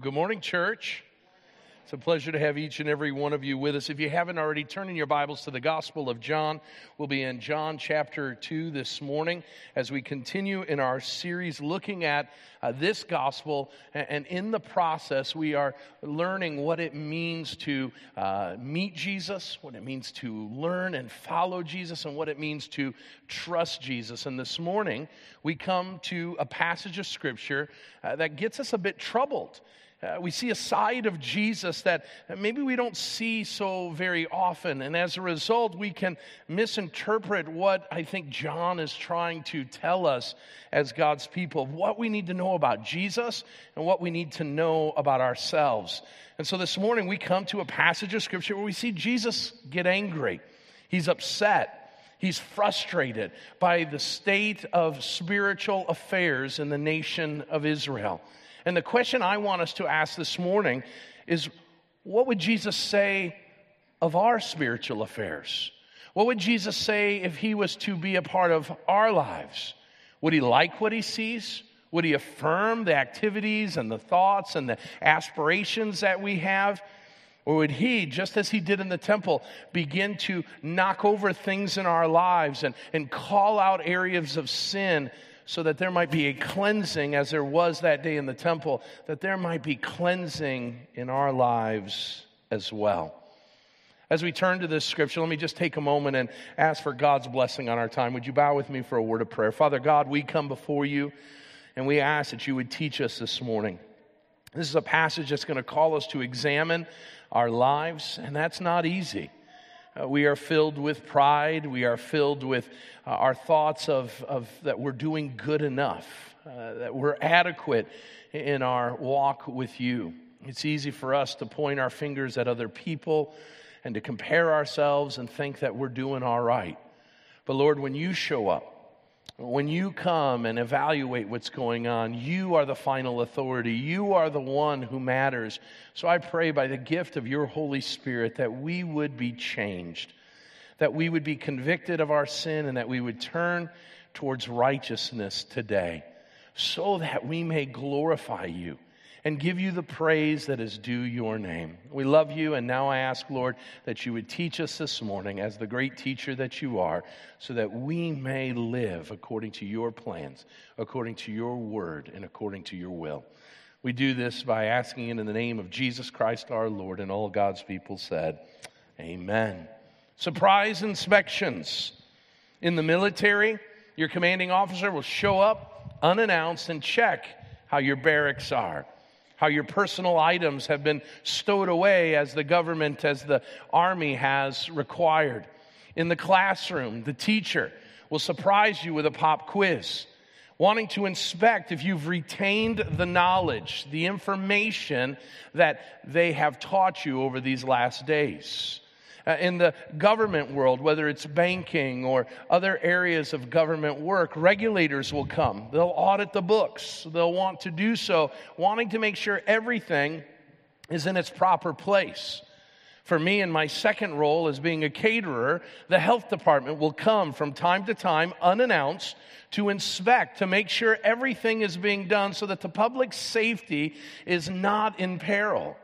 Good morning, church. It's a pleasure to have each and every one of you with us. If you haven't already, turn in your Bibles to the Gospel of John. We'll be in John chapter 2 this morning as we continue in our series looking at uh, this gospel. And in the process, we are learning what it means to uh, meet Jesus, what it means to learn and follow Jesus, and what it means to trust Jesus. And this morning, we come to a passage of Scripture uh, that gets us a bit troubled. Uh, we see a side of Jesus that maybe we don't see so very often. And as a result, we can misinterpret what I think John is trying to tell us as God's people what we need to know about Jesus and what we need to know about ourselves. And so this morning, we come to a passage of Scripture where we see Jesus get angry, he's upset. He's frustrated by the state of spiritual affairs in the nation of Israel. And the question I want us to ask this morning is what would Jesus say of our spiritual affairs? What would Jesus say if he was to be a part of our lives? Would he like what he sees? Would he affirm the activities and the thoughts and the aspirations that we have? Or would he, just as he did in the temple, begin to knock over things in our lives and, and call out areas of sin so that there might be a cleansing as there was that day in the temple, that there might be cleansing in our lives as well. As we turn to this scripture, let me just take a moment and ask for God's blessing on our time. Would you bow with me for a word of prayer? Father God, we come before you and we ask that you would teach us this morning. This is a passage that's going to call us to examine our lives, and that's not easy. Uh, we are filled with pride. We are filled with uh, our thoughts of, of that we're doing good enough, uh, that we're adequate in our walk with you. It's easy for us to point our fingers at other people and to compare ourselves and think that we're doing all right. But Lord, when you show up, when you come and evaluate what's going on, you are the final authority. You are the one who matters. So I pray by the gift of your Holy Spirit that we would be changed, that we would be convicted of our sin, and that we would turn towards righteousness today, so that we may glorify you and give you the praise that is due your name. We love you, and now I ask, Lord, that you would teach us this morning as the great teacher that you are, so that we may live according to your plans, according to your word, and according to your will. We do this by asking it in the name of Jesus Christ our Lord, and all God's people said, Amen. Surprise inspections. In the military, your commanding officer will show up unannounced and check how your barracks are how your personal items have been stowed away as the government, as the army has required. In the classroom, the teacher will surprise you with a pop quiz, wanting to inspect if you've retained the knowledge, the information that they have taught you over these last days. Uh, in the government world, whether it's banking or other areas of government work, regulators will come. They'll audit the books. They'll want to do so, wanting to make sure everything is in its proper place. For me, in my second role as being a caterer, the health department will come from time to time unannounced to inspect, to make sure everything is being done so that the public safety is not in peril.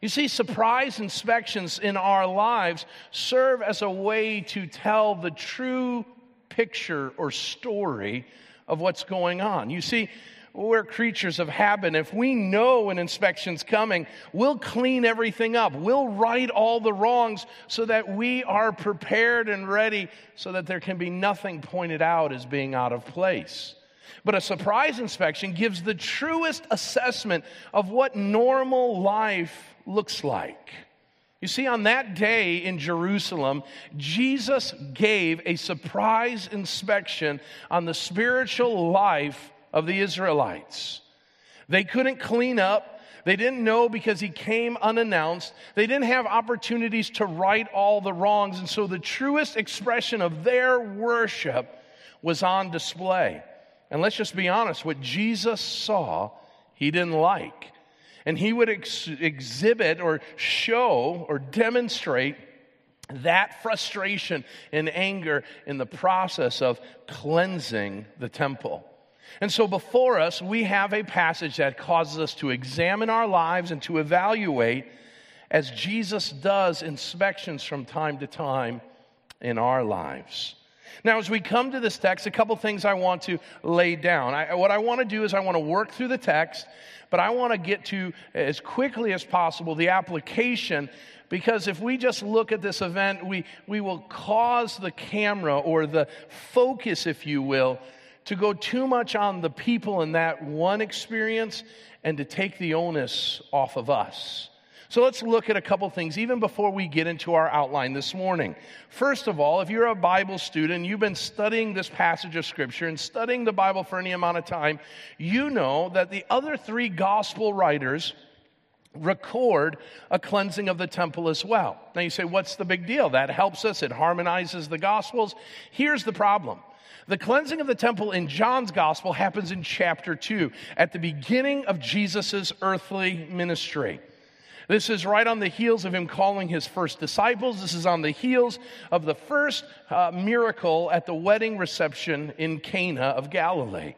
You see, surprise inspections in our lives serve as a way to tell the true picture or story of what's going on. You see, we're creatures of habit. If we know an inspection's coming, we'll clean everything up. We'll right all the wrongs so that we are prepared and ready so that there can be nothing pointed out as being out of place. But a surprise inspection gives the truest assessment of what normal life looks like. You see, on that day in Jerusalem, Jesus gave a surprise inspection on the spiritual life of the Israelites. They couldn't clean up. They didn't know because he came unannounced. They didn't have opportunities to right all the wrongs. And so the truest expression of their worship was on display. And let's just be honest what Jesus saw, he didn't like and he would ex- exhibit or show or demonstrate that frustration and anger in the process of cleansing the temple. And so before us, we have a passage that causes us to examine our lives and to evaluate as Jesus does inspections from time to time in our lives. Now, as we come to this text, a couple things I want to lay down. I, what I want to do is I want to work through the text, but I want to get to as quickly as possible the application because if we just look at this event, we, we will cause the camera or the focus, if you will, to go too much on the people in that one experience and to take the onus off of us. So let's look at a couple things even before we get into our outline this morning. First of all, if you're a Bible student, you've been studying this passage of Scripture and studying the Bible for any amount of time, you know that the other three gospel writers record a cleansing of the temple as well. Now you say, what's the big deal? That helps us, it harmonizes the gospels. Here's the problem. The cleansing of the temple in John's gospel happens in chapter 2, at the beginning of Jesus' earthly ministry. This is right on the heels of him calling his first disciples. This is on the heels of the first uh, miracle at the wedding reception in Cana of Galilee.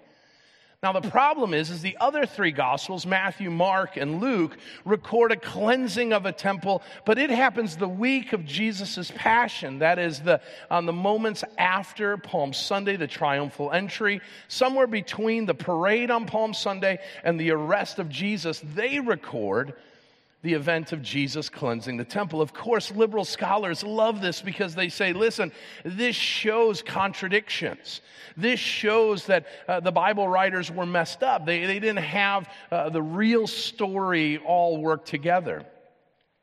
Now the problem is, is the other three gospels, Matthew, Mark, and Luke, record a cleansing of a temple, but it happens the week of Jesus' passion. That is the, on the moments after Palm Sunday, the triumphal entry, somewhere between the parade on Palm Sunday and the arrest of Jesus, they record the event of Jesus cleansing the temple. Of course, liberal scholars love this because they say, listen, this shows contradictions. This shows that uh, the Bible writers were messed up. They, they didn't have uh, the real story all worked together.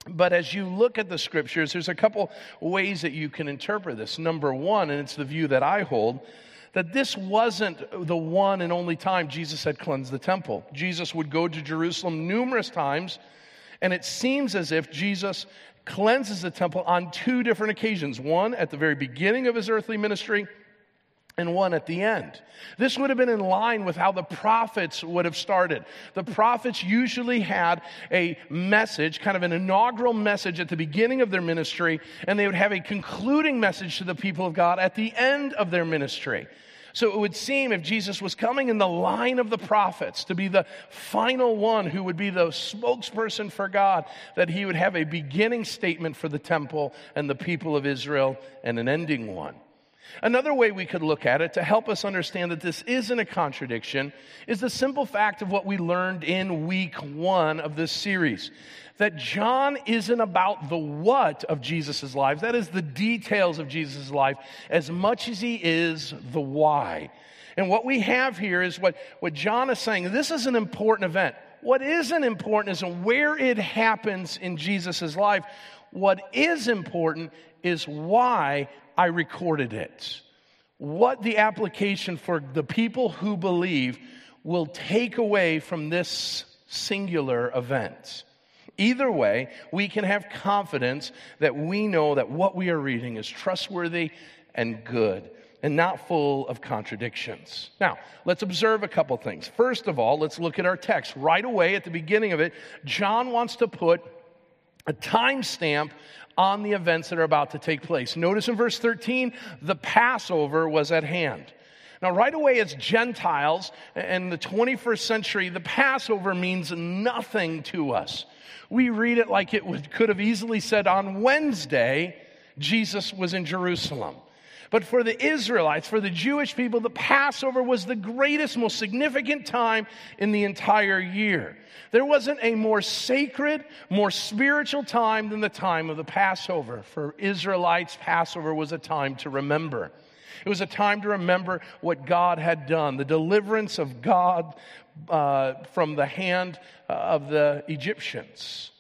But as you look at the scriptures, there's a couple ways that you can interpret this. Number one, and it's the view that I hold, that this wasn't the one and only time Jesus had cleansed the temple. Jesus would go to Jerusalem numerous times and it seems as if Jesus cleanses the temple on two different occasions one at the very beginning of his earthly ministry, and one at the end. This would have been in line with how the prophets would have started. The prophets usually had a message, kind of an inaugural message at the beginning of their ministry, and they would have a concluding message to the people of God at the end of their ministry. So it would seem if Jesus was coming in the line of the prophets to be the final one who would be the spokesperson for God, that he would have a beginning statement for the temple and the people of Israel and an ending one. Another way we could look at it to help us understand that this isn't a contradiction is the simple fact of what we learned in week one of this series that John isn't about the what of Jesus' life, that is the details of Jesus' life, as much as he is the why. And what we have here is what, what John is saying this is an important event. What isn't important is where it happens in Jesus' life. What is important is why I recorded it. What the application for the people who believe will take away from this singular event. Either way, we can have confidence that we know that what we are reading is trustworthy and good and not full of contradictions. Now, let's observe a couple things. First of all, let's look at our text. Right away at the beginning of it, John wants to put a timestamp on the events that are about to take place. Notice in verse 13, the Passover was at hand. Now, right away, as Gentiles in the 21st century, the Passover means nothing to us. We read it like it would, could have easily said on Wednesday, Jesus was in Jerusalem. But for the Israelites, for the Jewish people, the Passover was the greatest, most significant time in the entire year. There wasn't a more sacred, more spiritual time than the time of the Passover. For Israelites, Passover was a time to remember. It was a time to remember what God had done, the deliverance of God uh, from the hand uh, of the Egyptians.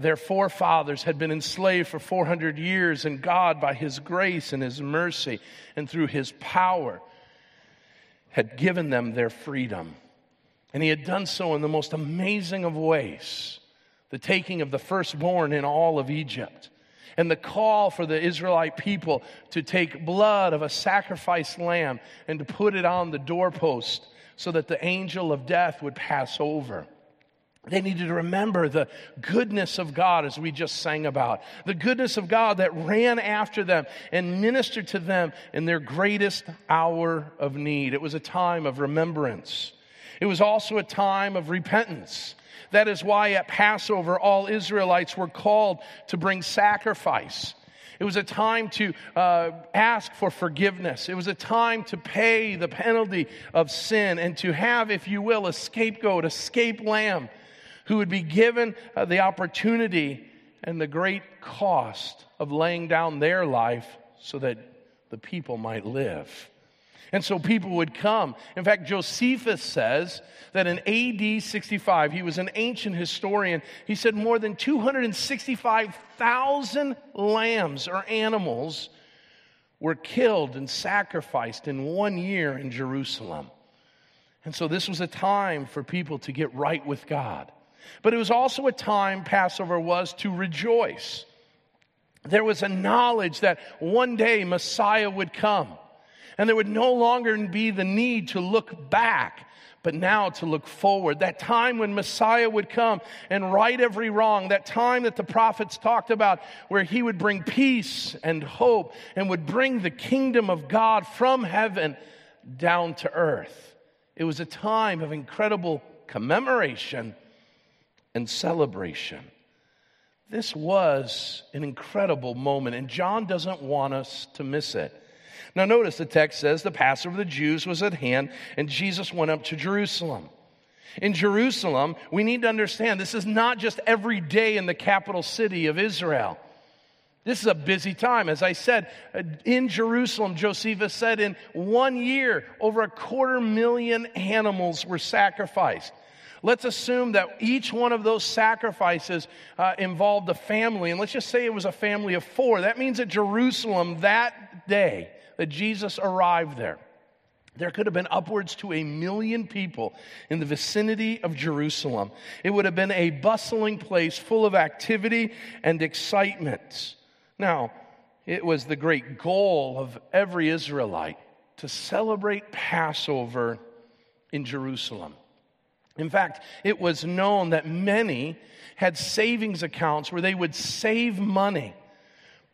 Their forefathers had been enslaved for 400 years, and God, by His grace and His mercy and through His power, had given them their freedom. And He had done so in the most amazing of ways the taking of the firstborn in all of Egypt, and the call for the Israelite people to take blood of a sacrificed lamb and to put it on the doorpost so that the angel of death would pass over. They needed to remember the goodness of God, as we just sang about. The goodness of God that ran after them and ministered to them in their greatest hour of need. It was a time of remembrance. It was also a time of repentance. That is why at Passover, all Israelites were called to bring sacrifice. It was a time to uh, ask for forgiveness. It was a time to pay the penalty of sin and to have, if you will, a scapegoat, a scape lamb who would be given uh, the opportunity and the great cost of laying down their life so that the people might live. And so people would come. In fact, Josephus says that in AD 65, he was an ancient historian, he said more than 265,000 lambs or animals were killed and sacrificed in one year in Jerusalem. And so this was a time for people to get right with God. But it was also a time, Passover was, to rejoice. There was a knowledge that one day Messiah would come. And there would no longer be the need to look back, but now to look forward. That time when Messiah would come and right every wrong, that time that the prophets talked about, where he would bring peace and hope and would bring the kingdom of God from heaven down to earth. It was a time of incredible commemoration and celebration. This was an incredible moment, and John doesn't want us to miss it. Now, notice the text says the Passover of the Jews was at hand, and Jesus went up to Jerusalem. In Jerusalem, we need to understand this is not just every day in the capital city of Israel. This is a busy time. As I said, in Jerusalem, Josephus said in one year, over a quarter million animals were sacrificed. Let's assume that each one of those sacrifices uh, involved a family, and let's just say it was a family of four. That means at Jerusalem that day that Jesus arrived there, there could have been upwards to a million people in the vicinity of Jerusalem. It would have been a bustling place full of activity and excitement. Now, it was the great goal of every Israelite to celebrate Passover in Jerusalem. In fact, it was known that many had savings accounts where they would save money,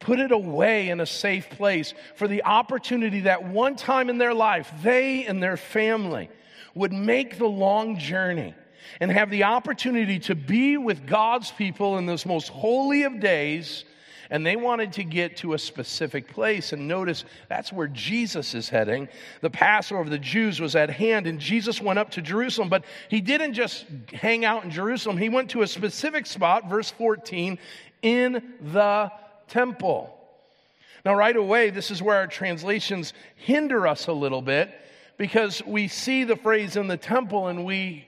put it away in a safe place for the opportunity that one time in their life, they and their family would make the long journey and have the opportunity to be with God's people in this most holy of days and they wanted to get to a specific place. And notice that's where Jesus is heading. The Passover of the Jews was at hand, and Jesus went up to Jerusalem. But he didn't just hang out in Jerusalem, he went to a specific spot, verse 14, in the temple. Now, right away, this is where our translations hinder us a little bit because we see the phrase in the temple and we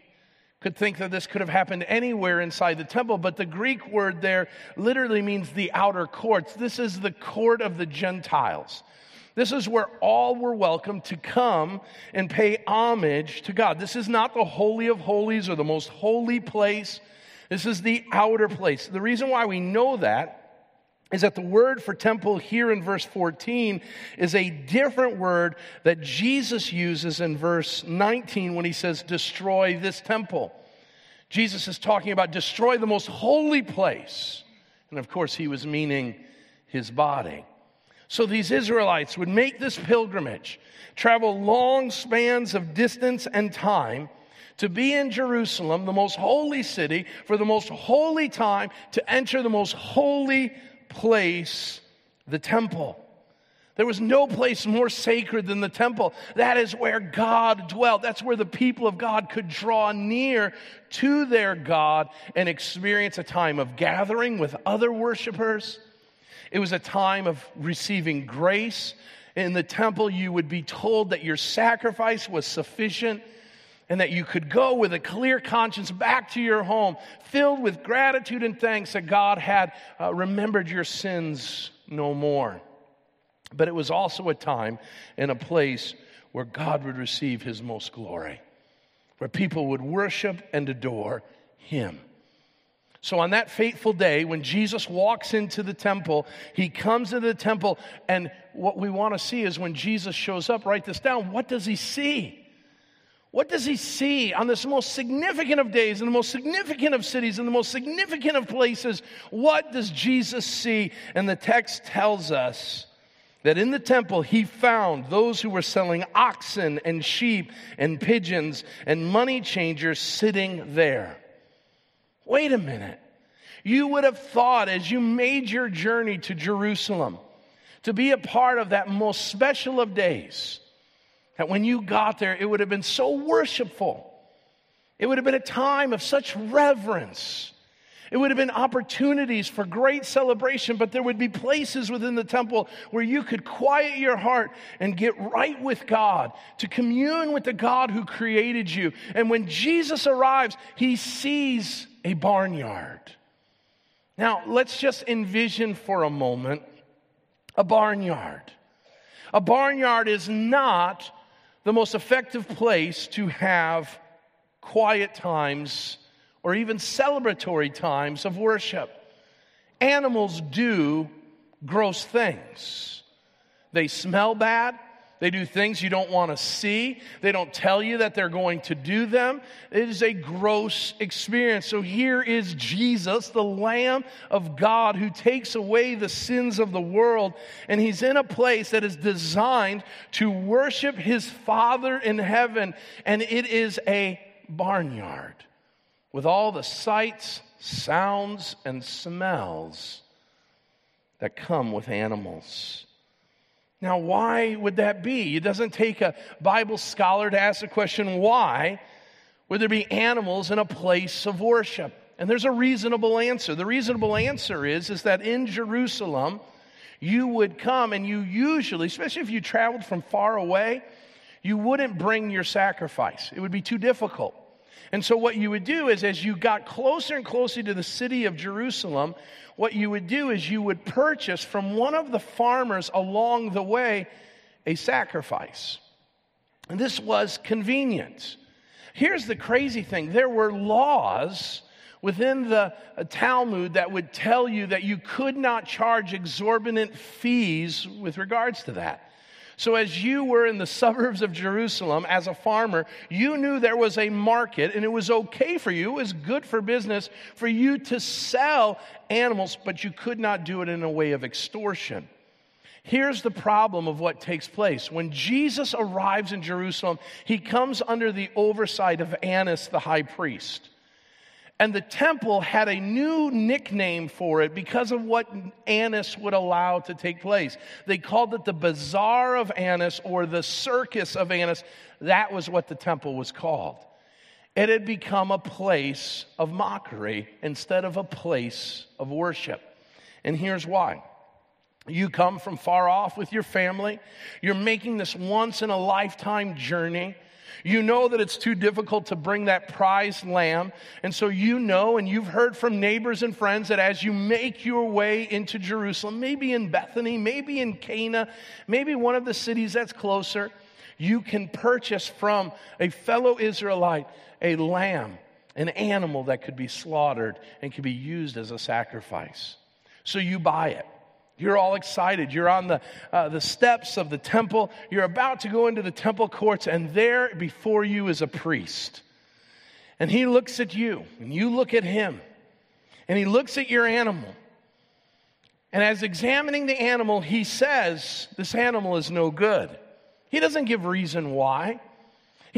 could think that this could have happened anywhere inside the temple, but the Greek word there literally means the outer courts. This is the court of the Gentiles. This is where all were welcome to come and pay homage to God. This is not the Holy of Holies or the most holy place. This is the outer place. The reason why we know that is that the word for temple here in verse 14 is a different word that Jesus uses in verse 19 when he says, destroy this temple. Jesus is talking about destroy the most holy place. And of course, he was meaning his body. So these Israelites would make this pilgrimage, travel long spans of distance and time to be in Jerusalem, the most holy city, for the most holy time, to enter the most holy place, the temple. There was no place more sacred than the temple. That is where God dwelt. That's where the people of God could draw near to their God and experience a time of gathering with other worshipers. It was a time of receiving grace. In the temple, you would be told that your sacrifice was sufficient and that you could go with a clear conscience back to your home, filled with gratitude and thanks that God had uh, remembered your sins no more. But it was also a time and a place where God would receive his most glory, where people would worship and adore him. So, on that fateful day, when Jesus walks into the temple, he comes into the temple, and what we want to see is when Jesus shows up, write this down. What does he see? What does he see on this most significant of days, in the most significant of cities, in the most significant of places? What does Jesus see? And the text tells us that in the temple he found those who were selling oxen and sheep and pigeons and money changers sitting there. Wait a minute. You would have thought as you made your journey to Jerusalem to be a part of that most special of days that when you got there, it would have been so worshipful. It would have been a time of such reverence. It would have been opportunities for great celebration, but there would be places within the temple where you could quiet your heart and get right with God, to commune with the God who created you. And when Jesus arrives, he sees a barnyard. Now, let's just envision for a moment a barnyard. A barnyard is not the most effective place to have quiet times or even celebratory times of worship. Animals do gross things. They smell bad, they do things you don't want to see. They don't tell you that they're going to do them. It is a gross experience. So here is Jesus, the Lamb of God, who takes away the sins of the world. And he's in a place that is designed to worship his Father in heaven. And it is a barnyard with all the sights, sounds, and smells that come with animals. Now, why would that be? It doesn't take a Bible scholar to ask the question, why would there be animals in a place of worship? And there's a reasonable answer. The reasonable answer is, is that in Jerusalem, you would come and you usually, especially if you traveled from far away, you wouldn't bring your sacrifice. It would be too difficult. And so, what you would do is, as you got closer and closer to the city of Jerusalem, what you would do is you would purchase from one of the farmers along the way a sacrifice. And this was convenient. Here's the crazy thing there were laws within the Talmud that would tell you that you could not charge exorbitant fees with regards to that. So, as you were in the suburbs of Jerusalem as a farmer, you knew there was a market and it was okay for you, it was good for business for you to sell animals, but you could not do it in a way of extortion. Here's the problem of what takes place. When Jesus arrives in Jerusalem, he comes under the oversight of Annas the high priest. And the temple had a new nickname for it because of what Annas would allow to take place. They called it the Bazaar of Annas or the Circus of Annas. That was what the temple was called. It had become a place of mockery instead of a place of worship. And here's why. You come from far off with your family. You're making this once in a lifetime journey. You know that it's too difficult to bring that prized lamb. And so you know, and you've heard from neighbors and friends that as you make your way into Jerusalem, maybe in Bethany, maybe in Cana, maybe one of the cities that's closer, you can purchase from a fellow Israelite a lamb, an animal that could be slaughtered and could be used as a sacrifice. So you buy it. You're all excited. You're on the, uh, the steps of the temple. You're about to go into the temple courts, and there before you is a priest. And he looks at you, and you look at him, and he looks at your animal. And as examining the animal, he says, This animal is no good. He doesn't give reason why.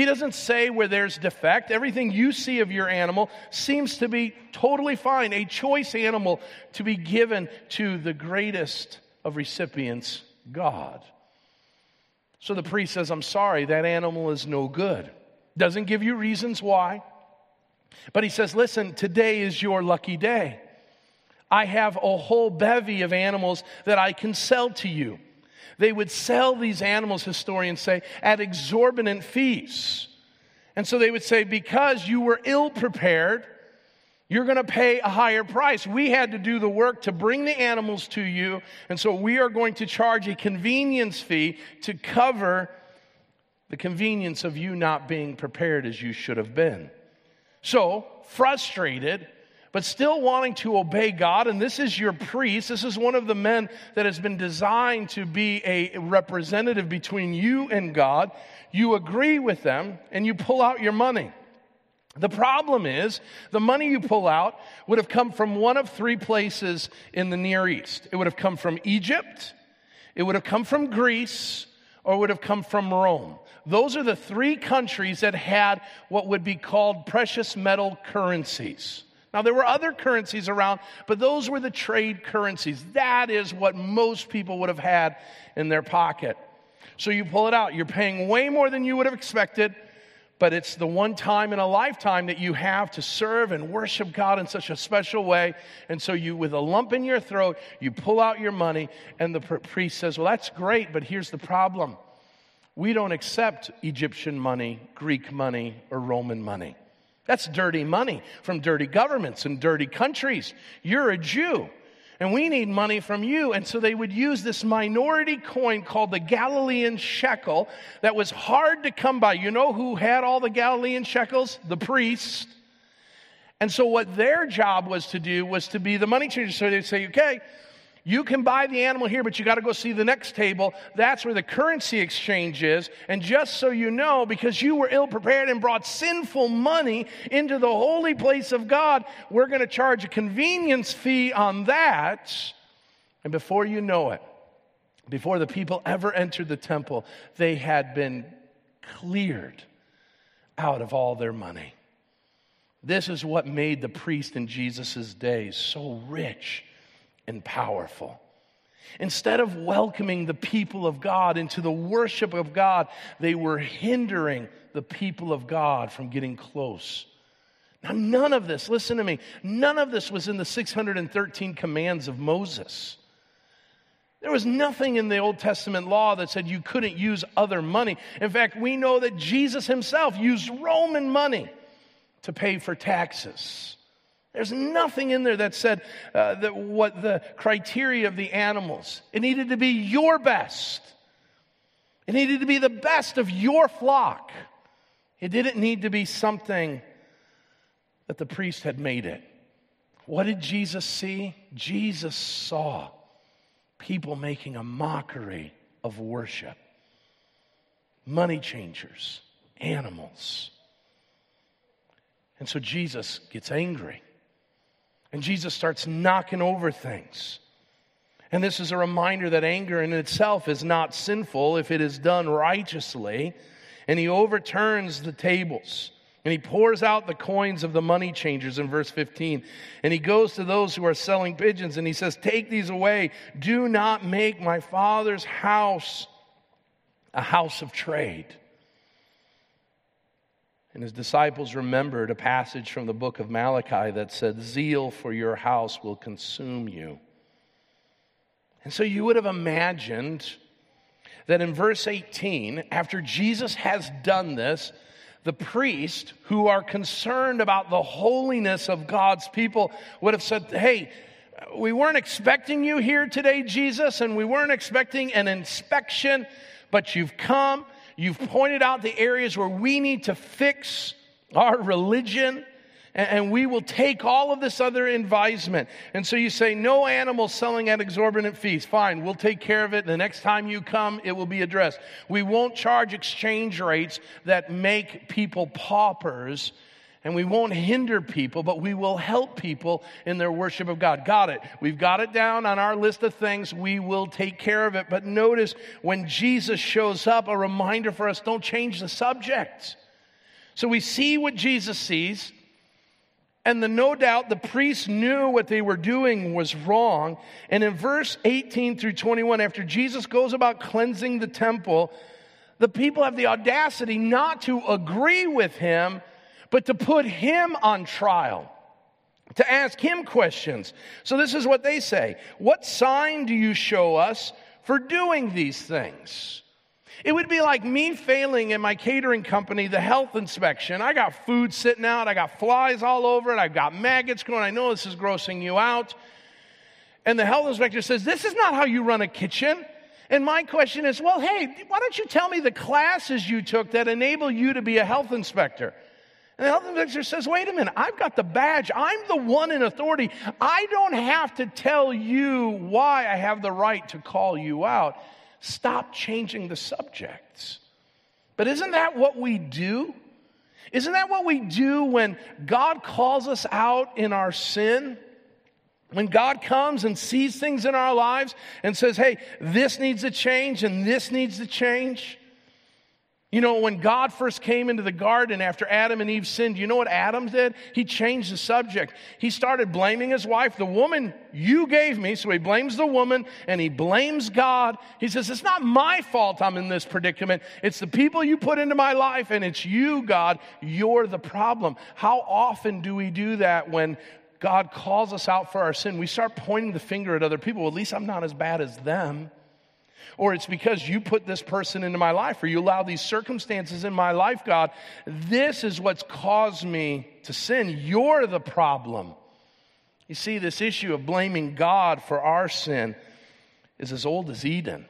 He doesn't say where there's defect. Everything you see of your animal seems to be totally fine, a choice animal to be given to the greatest of recipients, God. So the priest says, I'm sorry, that animal is no good. Doesn't give you reasons why. But he says, Listen, today is your lucky day. I have a whole bevy of animals that I can sell to you. They would sell these animals, historians say, at exorbitant fees. And so they would say, because you were ill prepared, you're going to pay a higher price. We had to do the work to bring the animals to you, and so we are going to charge a convenience fee to cover the convenience of you not being prepared as you should have been. So, frustrated, but still wanting to obey God. And this is your priest. This is one of the men that has been designed to be a representative between you and God. You agree with them and you pull out your money. The problem is, the money you pull out would have come from one of three places in the Near East. It would have come from Egypt, it would have come from Greece, or would have come from Rome. Those are the three countries that had what would be called precious metal currencies. Now, there were other currencies around, but those were the trade currencies. That is what most people would have had in their pocket. So you pull it out. You're paying way more than you would have expected but it's the one time in a lifetime that you have to serve and worship God in such a special way. And so you, with a lump in your throat, you pull out your money, and the priest says, Well, that's great, but here's the problem. We don't accept Egyptian money, Greek money, or Roman money. That's dirty money from dirty governments and dirty countries. You're a Jew and we need money from you. And so they would use this minority coin called the Galilean shekel that was hard to come by. You know who had all the Galilean shekels? The priests. And so what their job was to do was to be the money changer. So they'd say, okay, you can buy the animal here, but you got to go see the next table. That's where the currency exchange is. And just so you know, because you were ill prepared and brought sinful money into the holy place of God, we're going to charge a convenience fee on that. And before you know it, before the people ever entered the temple, they had been cleared out of all their money. This is what made the priest in Jesus' days so rich and powerful. Instead of welcoming the people of God into the worship of God, they were hindering the people of God from getting close. Now, none of this, listen to me, none of this was in the 613 commands of Moses. There was nothing in the Old Testament law that said you couldn't use other money. In fact, we know that Jesus himself used Roman money to pay for taxes. There's nothing in there that said uh, that what the criteria of the animals. It needed to be your best. It needed to be the best of your flock. It didn't need to be something that the priest had made it. What did Jesus see? Jesus saw people making a mockery of worship. Money changers, animals. And so Jesus gets angry. And Jesus starts knocking over things. And this is a reminder that anger in itself is not sinful if it is done righteously. And he overturns the tables. And he pours out the coins of the money changers in verse 15. And he goes to those who are selling pigeons and he says, Take these away. Do not make my father's house a house of trade. And his disciples remembered a passage from the book of Malachi that said, Zeal for your house will consume you. And so you would have imagined that in verse 18, after Jesus has done this, the priests who are concerned about the holiness of God's people would have said, Hey, we weren't expecting you here today, Jesus, and we weren't expecting an inspection, but you've come You've pointed out the areas where we need to fix our religion, and we will take all of this other advisement. And so you say, no animals selling at exorbitant fees. Fine, we'll take care of it. The next time you come, it will be addressed. We won't charge exchange rates that make people paupers and we won't hinder people, but we will help people in their worship of God. Got it. We've got it down on our list of things. We will take care of it. But notice when Jesus shows up, a reminder for us don't change the subject. So we see what Jesus sees. And the, no doubt the priests knew what they were doing was wrong. And in verse 18 through 21, after Jesus goes about cleansing the temple, the people have the audacity not to agree with him but to put him on trial, to ask him questions. So this is what they say What sign do you show us for doing these things? It would be like me failing in my catering company, the health inspection. I got food sitting out, I got flies all over it, I've got maggots growing. I know this is grossing you out. And the health inspector says, This is not how you run a kitchen. And my question is, Well, hey, why don't you tell me the classes you took that enable you to be a health inspector? And the health inspector says, wait a minute, I've got the badge. I'm the one in authority. I don't have to tell you why I have the right to call you out. Stop changing the subjects. But isn't that what we do? Isn't that what we do when God calls us out in our sin? When God comes and sees things in our lives and says, hey, this needs to change and this needs to change. You know, when God first came into the garden after Adam and Eve sinned, you know what Adam did? He changed the subject. He started blaming his wife, the woman you gave me. So he blames the woman and he blames God. He says, It's not my fault I'm in this predicament. It's the people you put into my life and it's you, God. You're the problem. How often do we do that when God calls us out for our sin? We start pointing the finger at other people. Well, at least I'm not as bad as them or it's because you put this person into my life, or you allow these circumstances in my life, God. This is what's caused me to sin. You're the problem. You see, this issue of blaming God for our sin is as old as Eden,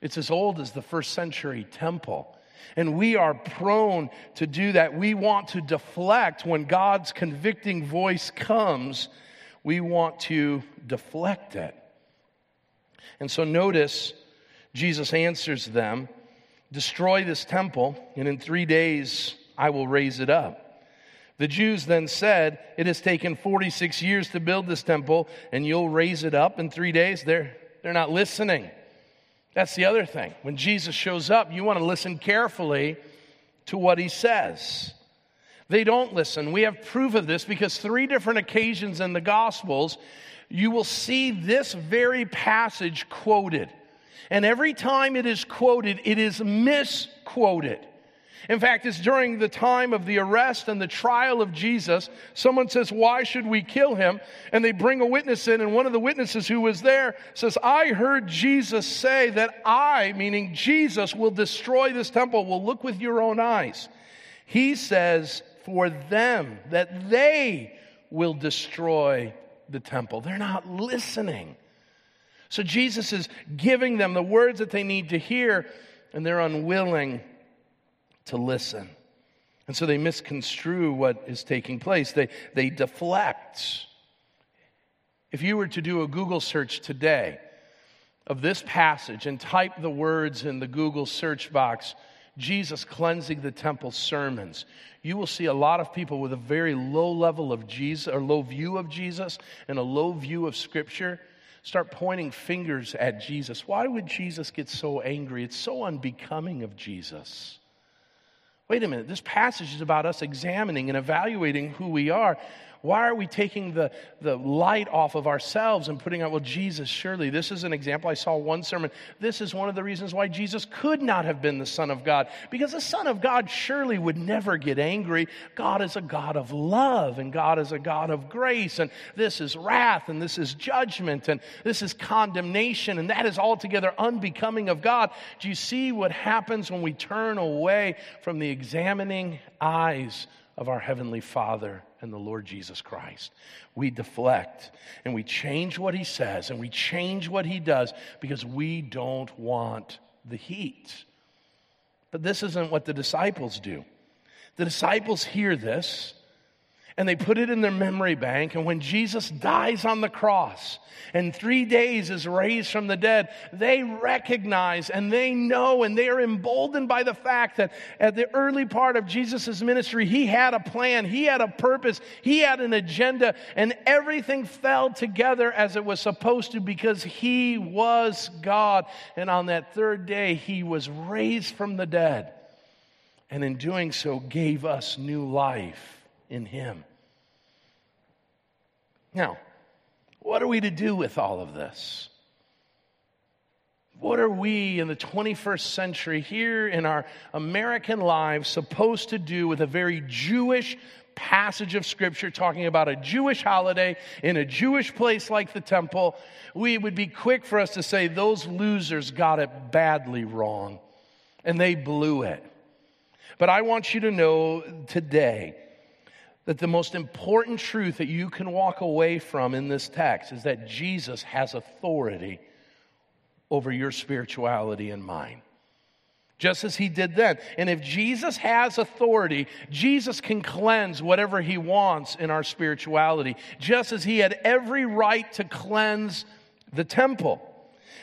it's as old as the first century temple. And we are prone to do that. We want to deflect when God's convicting voice comes. We want to deflect it. And so notice Jesus answers them, Destroy this temple, and in three days I will raise it up. The Jews then said, It has taken 46 years to build this temple, and you'll raise it up in three days. They're, they're not listening. That's the other thing. When Jesus shows up, you want to listen carefully to what he says. They don't listen. We have proof of this because three different occasions in the Gospels, you will see this very passage quoted. And every time it is quoted, it is misquoted. In fact, it's during the time of the arrest and the trial of Jesus. Someone says, Why should we kill him? And they bring a witness in, and one of the witnesses who was there says, I heard Jesus say that I, meaning Jesus, will destroy this temple. Well, look with your own eyes. He says, For them, that they will destroy the temple. They're not listening. So Jesus is giving them the words that they need to hear, and they're unwilling to listen. And so they misconstrue what is taking place, they, they deflect. If you were to do a Google search today of this passage and type the words in the Google search box, Jesus cleansing the temple sermons, you will see a lot of people with a very low level of Jesus or low view of Jesus and a low view of Scripture start pointing fingers at Jesus. Why would Jesus get so angry? It's so unbecoming of Jesus. Wait a minute, this passage is about us examining and evaluating who we are. Why are we taking the, the light off of ourselves and putting out, well, Jesus, surely this is an example. I saw one sermon. This is one of the reasons why Jesus could not have been the Son of God, because the Son of God surely would never get angry. God is a God of love, and God is a God of grace, and this is wrath, and this is judgment, and this is condemnation, and that is altogether unbecoming of God. Do you see what happens when we turn away from the examining eyes of our Heavenly Father and the Lord Jesus Christ. We deflect and we change what He says and we change what He does because we don't want the heat. But this isn't what the disciples do. The disciples hear this and they put it in their memory bank. And when Jesus dies on the cross and three days is raised from the dead, they recognize and they know and they are emboldened by the fact that at the early part of Jesus' ministry, he had a plan, he had a purpose, he had an agenda, and everything fell together as it was supposed to because he was God. And on that third day, he was raised from the dead. And in doing so, gave us new life in Him. Now, what are we to do with all of this? What are we in the 21st century here in our American lives supposed to do with a very Jewish passage of Scripture talking about a Jewish holiday in a Jewish place like the temple? We would be quick for us to say those losers got it badly wrong and they blew it. But I want you to know today that the most important truth that you can walk away from in this text is that Jesus has authority over your spirituality and mine. just as he did then. And if Jesus has authority, Jesus can cleanse whatever he wants in our spirituality, just as he had every right to cleanse the temple.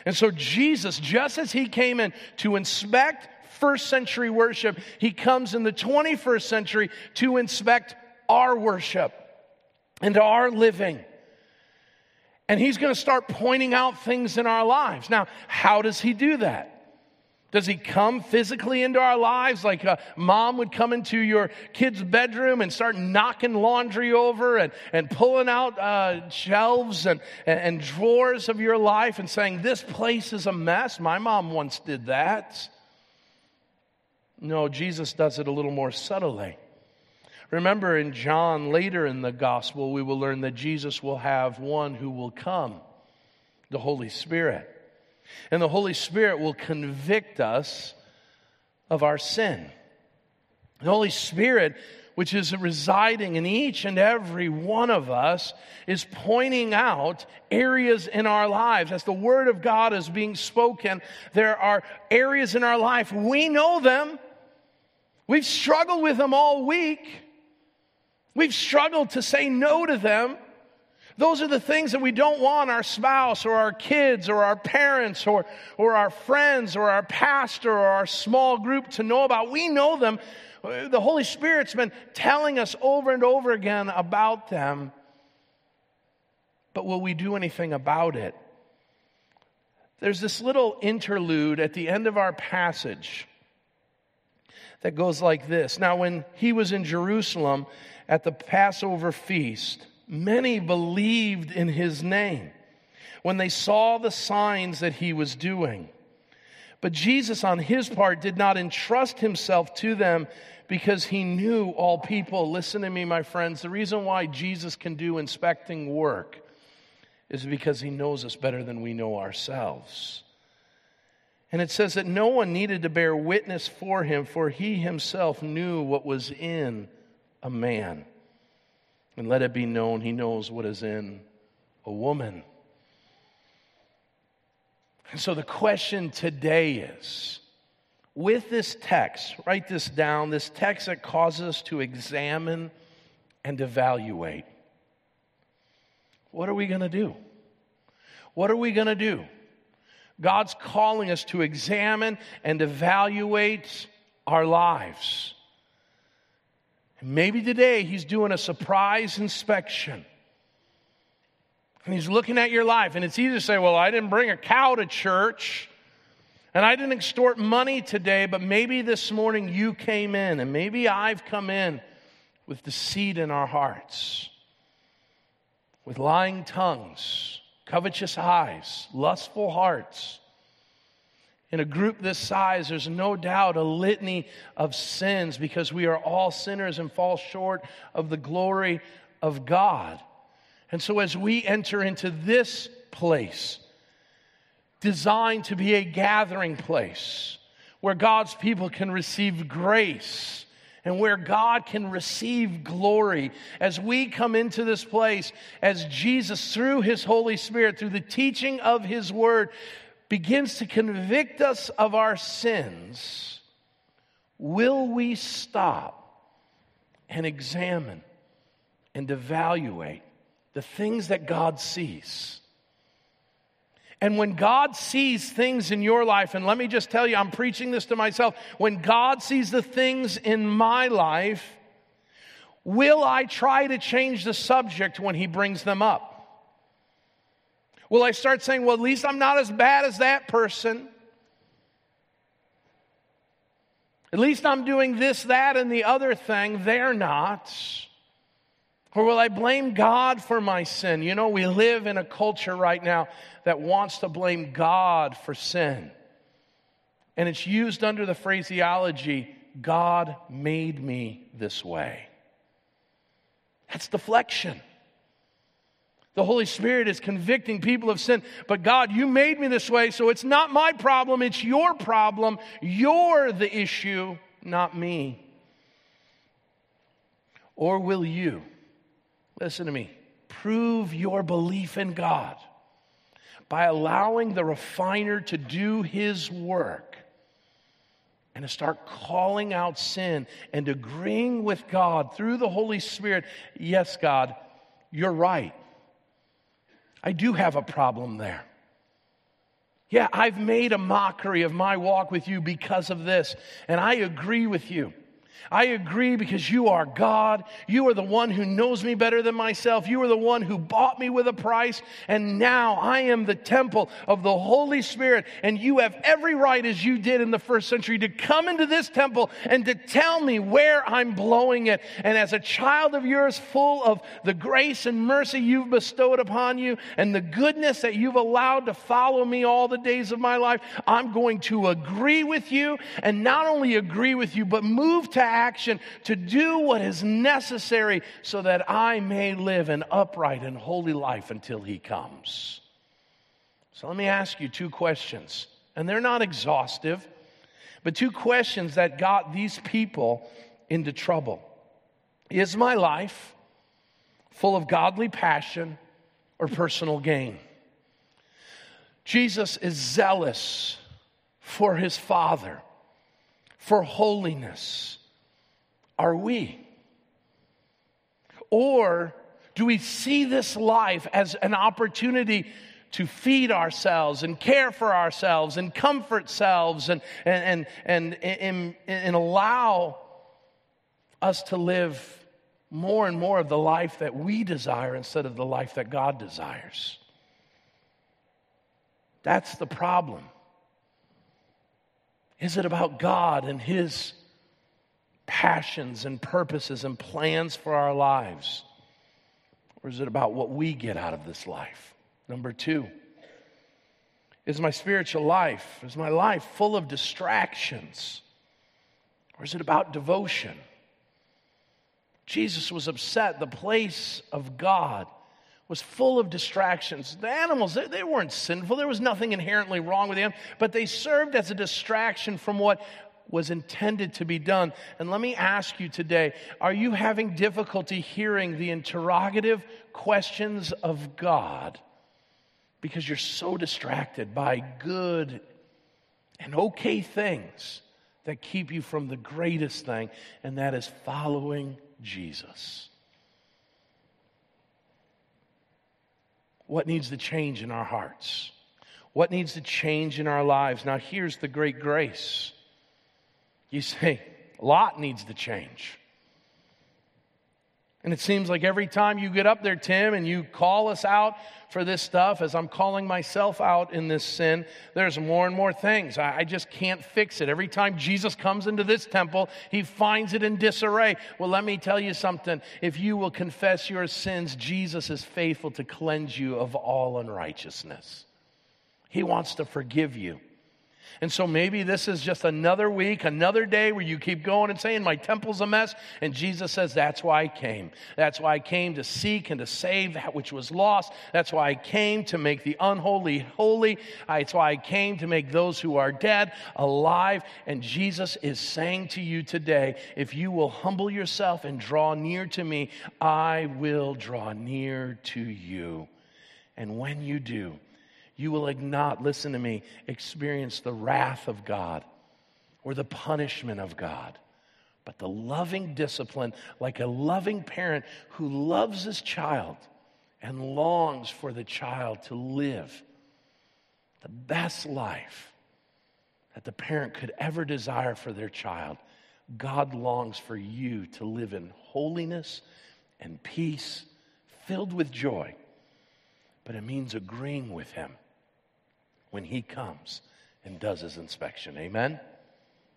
And so, Jesus, just as he came in to inspect first century worship, he comes in the 21st century to inspect our worship and our living. And he's going to start pointing out things in our lives. Now, how does he do that? Does he come physically into our lives like a mom would come into your kid's bedroom and start knocking laundry over and, and pulling out uh, shelves and, and, and drawers of your life and saying, This place is a mess? My mom once did that. No, Jesus does it a little more subtly. Remember in John, later in the gospel, we will learn that Jesus will have one who will come, the Holy Spirit. And the Holy Spirit will convict us of our sin. The Holy Spirit, which is residing in each and every one of us, is pointing out areas in our lives. As the Word of God is being spoken, there are areas in our life. We know them. We've struggled with them all week. We've struggled to say no to them. Those are the things that we don't want our spouse or our kids or our parents or, or our friends or our pastor or our small group to know about. We know them. The Holy Spirit's been telling us over and over again about them. But will we do anything about it? There's this little interlude at the end of our passage that goes like this. Now, when he was in Jerusalem at the Passover feast, many believed in his name when they saw the signs that he was doing. But Jesus, on his part, did not entrust himself to them because he knew all people. Listen to me, my friends. The reason why Jesus can do inspecting work is because he knows us better than we know ourselves. And it says that no one needed to bear witness for him, for he himself knew what was in a man. And let it be known he knows what is in a woman. And so the question today is with this text, write this down, this text that causes us to examine and evaluate. What are we going to do? What are we going to do? God's calling us to examine and evaluate our lives. Maybe today he's doing a surprise inspection. And he's looking at your life. And it's easy to say, well, I didn't bring a cow to church. And I didn't extort money today, but maybe this morning you came in, and maybe I've come in with deceit in our hearts, with lying tongues, covetous eyes, lustful hearts, in a group this size, there's no doubt a litany of sins because we are all sinners and fall short of the glory of God. And so, as we enter into this place, designed to be a gathering place where God's people can receive grace and where God can receive glory. As we come into this place, as Jesus, through His Holy Spirit, through the teaching of His Word, begins to convict us of our sins, will we stop and examine and evaluate the things that God sees? And when God sees things in your life, and let me just tell you, I'm preaching this to myself. When God sees the things in my life, will I try to change the subject when He brings them up? Will I start saying, well, at least I'm not as bad as that person? At least I'm doing this, that, and the other thing. They're not. Or will I blame God for my sin? You know, we live in a culture right now that wants to blame God for sin. And it's used under the phraseology, God made me this way. That's deflection. The Holy Spirit is convicting people of sin. But God, you made me this way, so it's not my problem, it's your problem. You're the issue, not me. Or will you, listen to me, prove your belief in God by allowing the refiner to do his work and to start calling out sin and agreeing with God through the Holy Spirit. Yes, God, you're right. I do have a problem there. Yeah, I've made a mockery of my walk with you because of this, and I agree with you. I agree because you are God. You are the one who knows me better than myself. You are the one who bought me with a price. And now I am the temple of the Holy Spirit. And you have every right, as you did in the first century, to come into this temple and to tell me where I'm blowing it. And as a child of yours, full of the grace and mercy you've bestowed upon you and the goodness that you've allowed to follow me all the days of my life, I'm going to agree with you and not only agree with you, but move to action to do what is necessary so that I may live an upright and holy life until he comes. So let me ask you two questions, and they're not exhaustive, but two questions that got these people into trouble. Is my life full of godly passion or personal gain? Jesus is zealous for his Father, for holiness, are we? Or do we see this life as an opportunity to feed ourselves and care for ourselves and comfort selves and, and, and, and, and, allow us to live more and more of the life that we desire instead of the life that God desires? That's the problem. Is it about God and His passions and purposes and plans for our lives? Or is it about what we get out of this life? Number two, is my spiritual life, is my life full of distractions? Or is it about devotion? Jesus was upset. The place of God was full of distractions. The animals, they, they, weren't sinful. There was nothing inherently wrong with them, but they served as a distraction from what was intended to be done. And let me ask you today are you having difficulty hearing the interrogative questions of God because you're so distracted by good and okay things that keep you from the greatest thing, and that is following Jesus? What needs to change in our hearts? What needs to change in our lives? Now, here's the great grace you say, a lot needs to change. And it seems like every time you get up there, Tim, and you call us out for this stuff, as I'm calling myself out in this sin, there's more and more things. I, I, just can't fix it. Every time Jesus comes into this temple, he finds it in disarray. Well, let me tell you something. If you will confess your sins, Jesus is faithful to cleanse you of all unrighteousness. He wants to forgive you. And so maybe this is just another week, another day where you keep going and saying, My temple's a mess. And Jesus says, That's why I came. That's why I came to seek and to save that which was lost. That's why I came to make the unholy holy. That's why I came to make those who are dead alive. And Jesus is saying to you today, If you will humble yourself and draw near to me, I will draw near to you. And when you do, you will not, listen to me, experience the wrath of God or the punishment of God, but the loving discipline, like a loving parent who loves his child and longs for the child to live the best life that the parent could ever desire for their child. God longs for you to live in holiness and peace, filled with joy. But it means agreeing with Him when he comes and does his inspection. Amen?